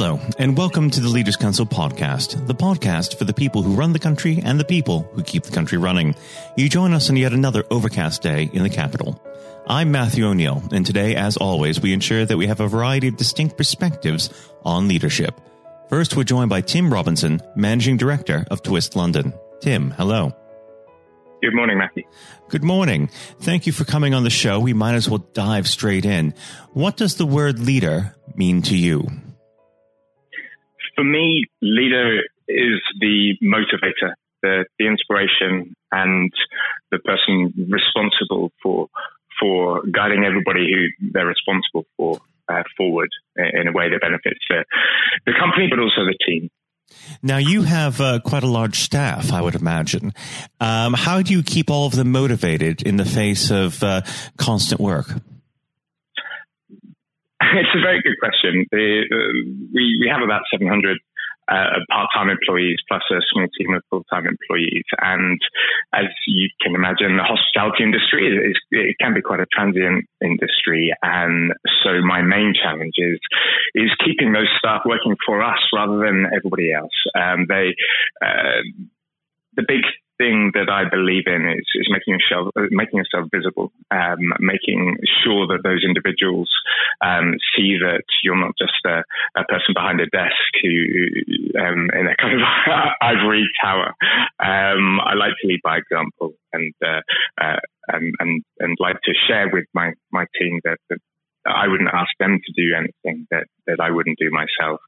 Hello, and welcome to the Leaders Council podcast, the podcast for the people who run the country and the people who keep the country running. You join us on yet another overcast day in the capital. I'm Matthew O'Neill, and today, as always, we ensure that we have a variety of distinct perspectives on leadership. First, we're joined by Tim Robinson, Managing Director of Twist London. Tim, hello. Good morning, Matthew. Good morning. Thank you for coming on the show. We might as well dive straight in. What does the word leader mean to you? For me, leader is the motivator, the, the inspiration, and the person responsible for for guiding everybody who they're responsible for uh, forward in a way that benefits the, the company, but also the team. Now you have uh, quite a large staff, I would imagine. Um, how do you keep all of them motivated in the face of uh, constant work? It's a very good question. The, uh, we have about 700 uh, part-time employees plus a small team of full-time employees. And as you can imagine, the hospitality industry is, it can be quite a transient industry. And so my main challenge is is keeping those staff working for us rather than everybody else. Um, they uh, the big thing that I believe in is, is making yourself making yourself visible, um, making sure that those individuals um, see that you're not just a, a person behind a desk who um, in a kind of ivory tower. Um, I like to lead by example and, uh, uh, and and and like to share with my my team that, that I wouldn't ask them to do anything that, that I wouldn't do myself.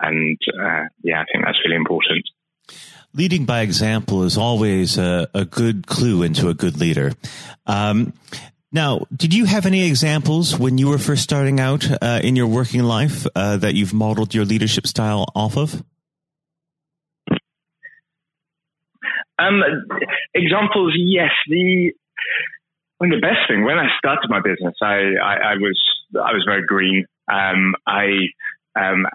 And uh, yeah, I think that's really important. Leading by example is always a, a good clue into a good leader. Um, now, did you have any examples when you were first starting out uh, in your working life uh, that you've modeled your leadership style off of? Um, examples, yes. The mean, the best thing when I started my business, I, I, I was I was very green. Um, I um,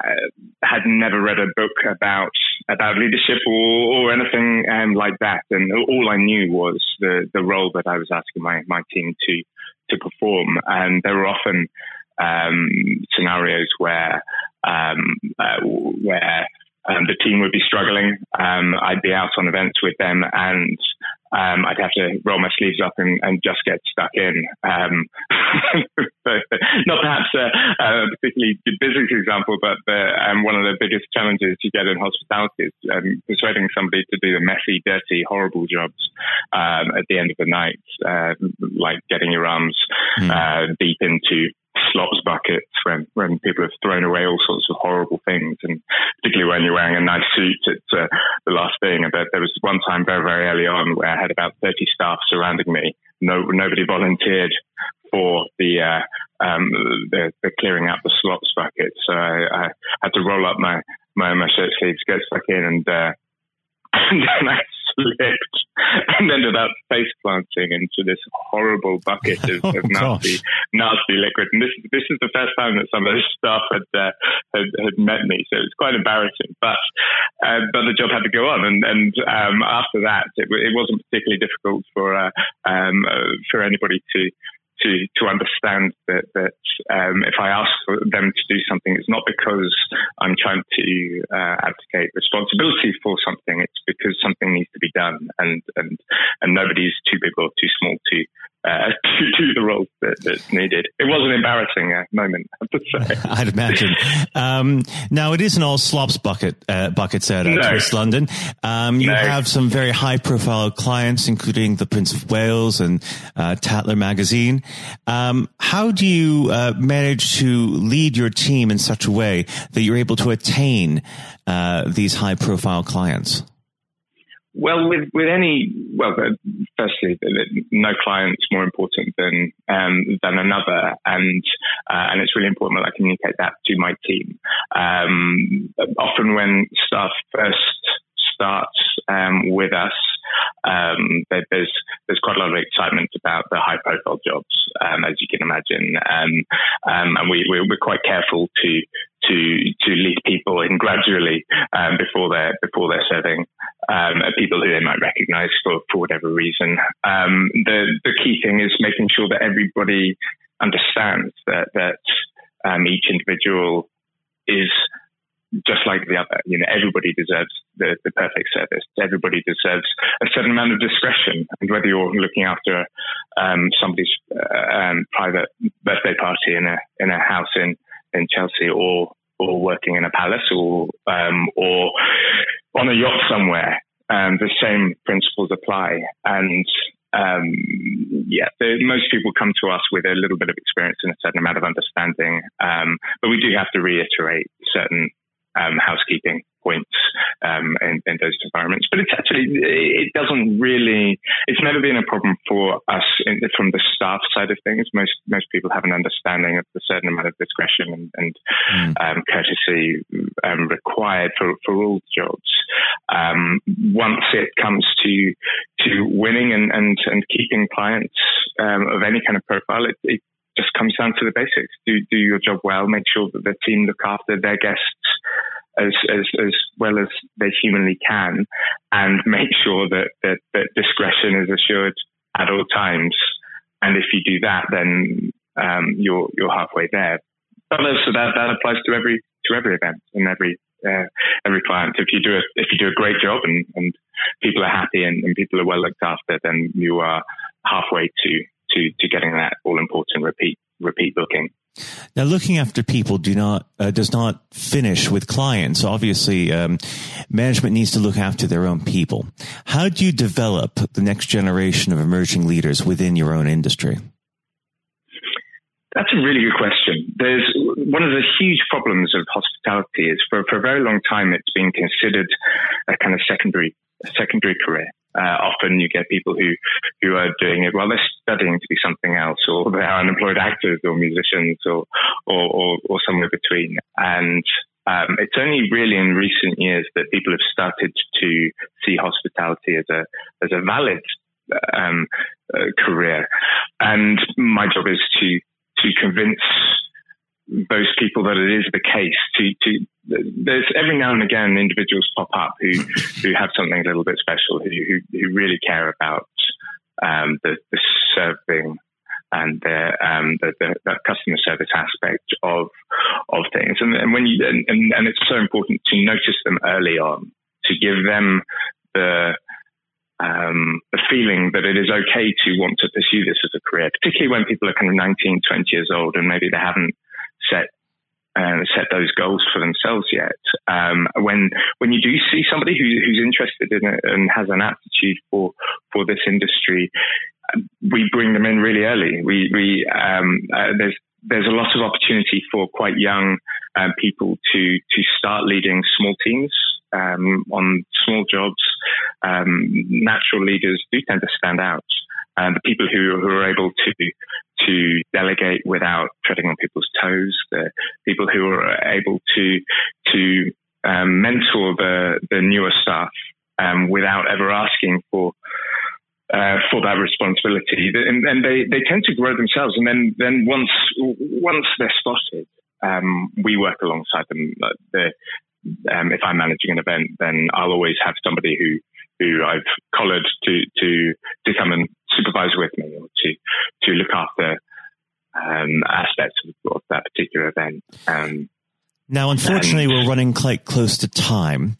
had never read a book about about leadership or, or anything um, like that, and all I knew was the the role that I was asking my my team to to perform, and there were often um, scenarios where um, uh, where um, the team would be struggling. Um, I'd be out on events with them, and um, I'd have to roll my sleeves up and, and just get stuck in. Um, not perhaps a, a, particularly good business example, but the, um, one of the biggest challenges you get in hospitality is um, persuading somebody to do the messy, dirty, horrible jobs um, at the end of the night, uh, like getting your arms mm. uh, deep into slops buckets when, when people have thrown away all sorts of horrible things. And particularly when you're wearing a nice suit, it's uh, the last thing. And there was one time very, very early on where I had about 30 staff surrounding me. No, nobody volunteered for the, uh, um, the, the, clearing out the slops bucket. So I, I, had to roll up my, my, my shirt sleeves, get stuck in and, uh, and slipped and ended up face planting into this horrible bucket of, oh, of nasty, nasty liquid. And this this is the first time that some of the staff had, uh, had had met me, so it was quite embarrassing. But uh, but the job had to go on, and and um, after that, it, it wasn't particularly difficult for uh, um, uh, for anybody to to to understand that that um, if I ask them to do something, it's not because I'm trying to uh, abdicate responsibility for something. It's because something needs to be done, and and and nobody's too big or too small to uh, to do the role that, that's needed. It was an embarrassing uh, moment, I have to say. I'd imagine. Um, now, it isn't all slops bucket uh, buckets out at no. Twist London. Um, you no. have some very high profile clients, including the Prince of Wales and uh, Tatler magazine. Um, how do you uh, manage to lead your team in such a way that you're able to attain uh, these high profile clients? Well, with, with any, well, firstly, no client's more important than um, than another, and uh, and it's really important that I communicate that to my team. Um, often, when staff first starts um, with us, um, there's there's quite a lot of excitement about the high profile jobs, um, as you can imagine, um, um, and we we're, quite careful to to to lead people in gradually um, before they're before they're serving people who they might recognise for for whatever reason. the the key thing is making sure that everybody understands that that each individual is just like the other. You know, everybody deserves the, the perfect service. Everybody deserves a certain amount of discretion. And whether you're looking after um, somebody's uh, um, private birthday party in a in a house in in Chelsea, or or working in a palace, or um, or on a yacht somewhere, the same principles apply. And um, yeah, the, most people come to us with a little bit of experience and a certain amount of understanding, um, but we do have to reiterate certain um, housekeeping points um, in, in, those environments. But it's actually, it doesn't really, it's never been a problem for us in, from the staff side of things. Most most people have an understanding of the certain amount of discretion and, and mm. um, courtesy um, required for, for all jobs. Um, once it comes to to winning and, and, and keeping clients um, of any kind of profile, it, it just comes down to the basics. Do do your job well. Make sure that the team look after their guests as as, as well as they humanly can, and make sure that, that that discretion is assured at all times. And if you do that, then um, you're you're halfway there. But also that that applies to every to every event and every uh, every client. If you do a if you do a great job and, and people are happy and, and people are well looked after, then you are halfway to to, to getting that all important repeat repeat booking. Now, looking after people do not uh, does not finish with clients. Obviously, um, management needs to look after their own people. How do you develop the next generation of emerging leaders within your own industry? That's a really good question. There's one of the huge problems of hospitality is for, for a very long time it's been considered a kind of secondary a secondary career. Uh, often you get people who, who are doing it while they're studying to be something else, or they're unemployed actors or musicians or, or, or, or somewhere between. And um, it's only really in recent years that people have started to see hospitality as a, as a valid um, uh, career. And my job is to, to convince those people that it is the case to, to there's every now and again individuals pop up who who have something a little bit special who who, who really care about um, the, the, serving and the, um, the, the, the, customer service aspect of of things. And, and when you and, and it's so important to notice them early on to give them the um, the feeling that it is okay to want to pursue this as a career, particularly when people are kind of 19, 20 years old and maybe they haven't set uh, set those goals for themselves yet. Um, when when you do see somebody who, who's interested in it and has an aptitude for for this industry, we bring them in really early. We we um, uh, there's there's a lot of opportunity for quite young um, people to to start leading small teams um, on small jobs. Um, natural leaders do tend to stand out. And the people who, who are able to to delegate without treading on people's toes, the people who are able to to um, mentor the the newer staff um, without ever asking for uh, for that responsibility, and, and, they, they tend to grow themselves. And then then once once they're spotted, um, we work alongside them. The, um, if I'm managing an event, then I'll always have somebody who who I've collared to to to come and supervise with me or to to look after um, aspects of, of, that particular event. Um, now, unfortunately, and, we're running quite close to time.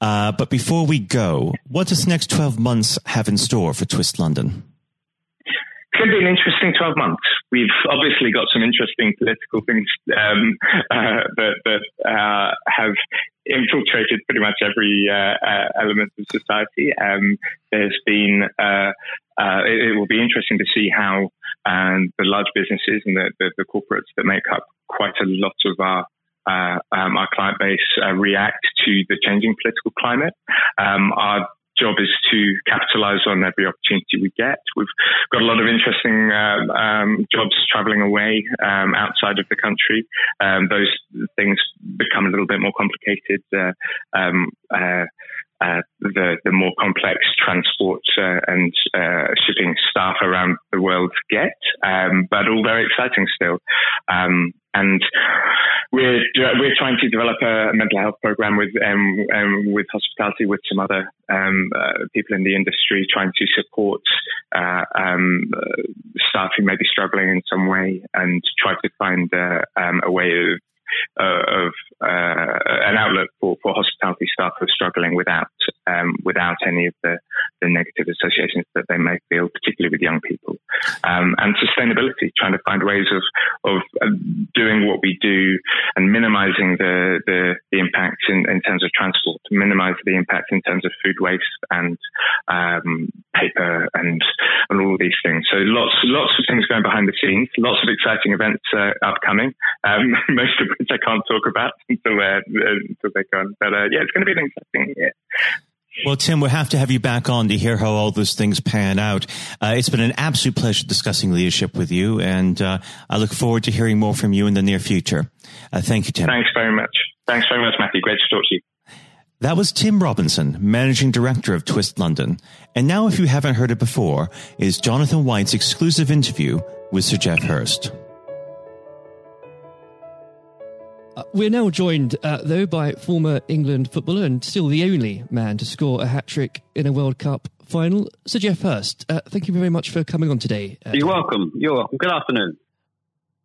Uh, but before we go, what does the next 12 months have in store for Twist London? It's going to be an interesting 12 months. We've obviously got some interesting political things um, uh, that, that uh, have infiltrated pretty much every uh, uh, element of society. Um, there's been, uh, it, it, will be interesting to see how um, the large businesses and the, the, the, corporates that make up quite a lot of our uh, um, our client base uh, react to the changing political climate. Um, our job is to capitalize on every opportunity we get. We've got a lot of interesting uh, um, jobs traveling away um, outside of the country. Um, those things become a little bit more complicated. Um, uh, uh, the, the more complex transport uh, and uh, shipping staff around the world get, um, but all very exciting still. Um, and we're we're trying to develop a mental health program with um, um with hospitality with some other um, uh, people in the industry, trying to support uh, um, staff who may be struggling in some way, and try to find uh, a way of uh, of uh, an outlet for, for hospitality staff who are struggling without um, without any of the, the negative associations that they may feel, particularly with young people. Um, and sustainability, trying to find ways of of doing what we do and minimizing the the, the impact in, in terms of transport, minimize the impact in terms of food waste and um, paper and and all these things. So lots lots of things going behind the scenes, lots of exciting events uh, upcoming. Um, most of which I can't talk about until they're until they're gone. But uh, yeah, it's going to be an exciting year. Well, Tim, we'll have to have you back on to hear how all those things pan out. Uh, it's been an absolute pleasure discussing leadership with you, and uh, I look forward to hearing more from you in the near future. Uh, thank you, Tim. Thanks very much. Thanks very much, Matthew. Great to talk to you. That was Tim Robinson, Managing Director of Twist London. And now, if you haven't heard it before, is Jonathan White's exclusive interview with Sir Geoff Hurst. Uh, we're now joined, uh, though, by former England footballer and still the only man to score a hat trick in a World Cup final, Sir Geoff Hurst. Uh, thank you very much for coming on today. Uh, You're welcome. You're welcome. Good afternoon.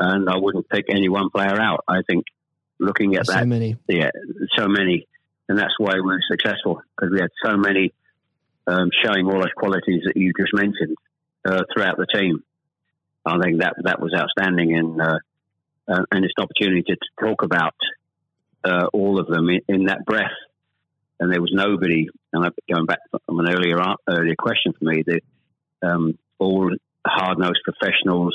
and I wouldn't pick any one player out. I think looking at There's that, so many, yeah, so many, and that's why we were successful because we had so many um, showing all those qualities that you just mentioned uh, throughout the team. I think that that was outstanding, and uh, uh, and it's an opportunity to talk about uh, all of them in, in, that breath. And there was nobody. And going back from an earlier earlier question for me, the um, all hard nosed professionals,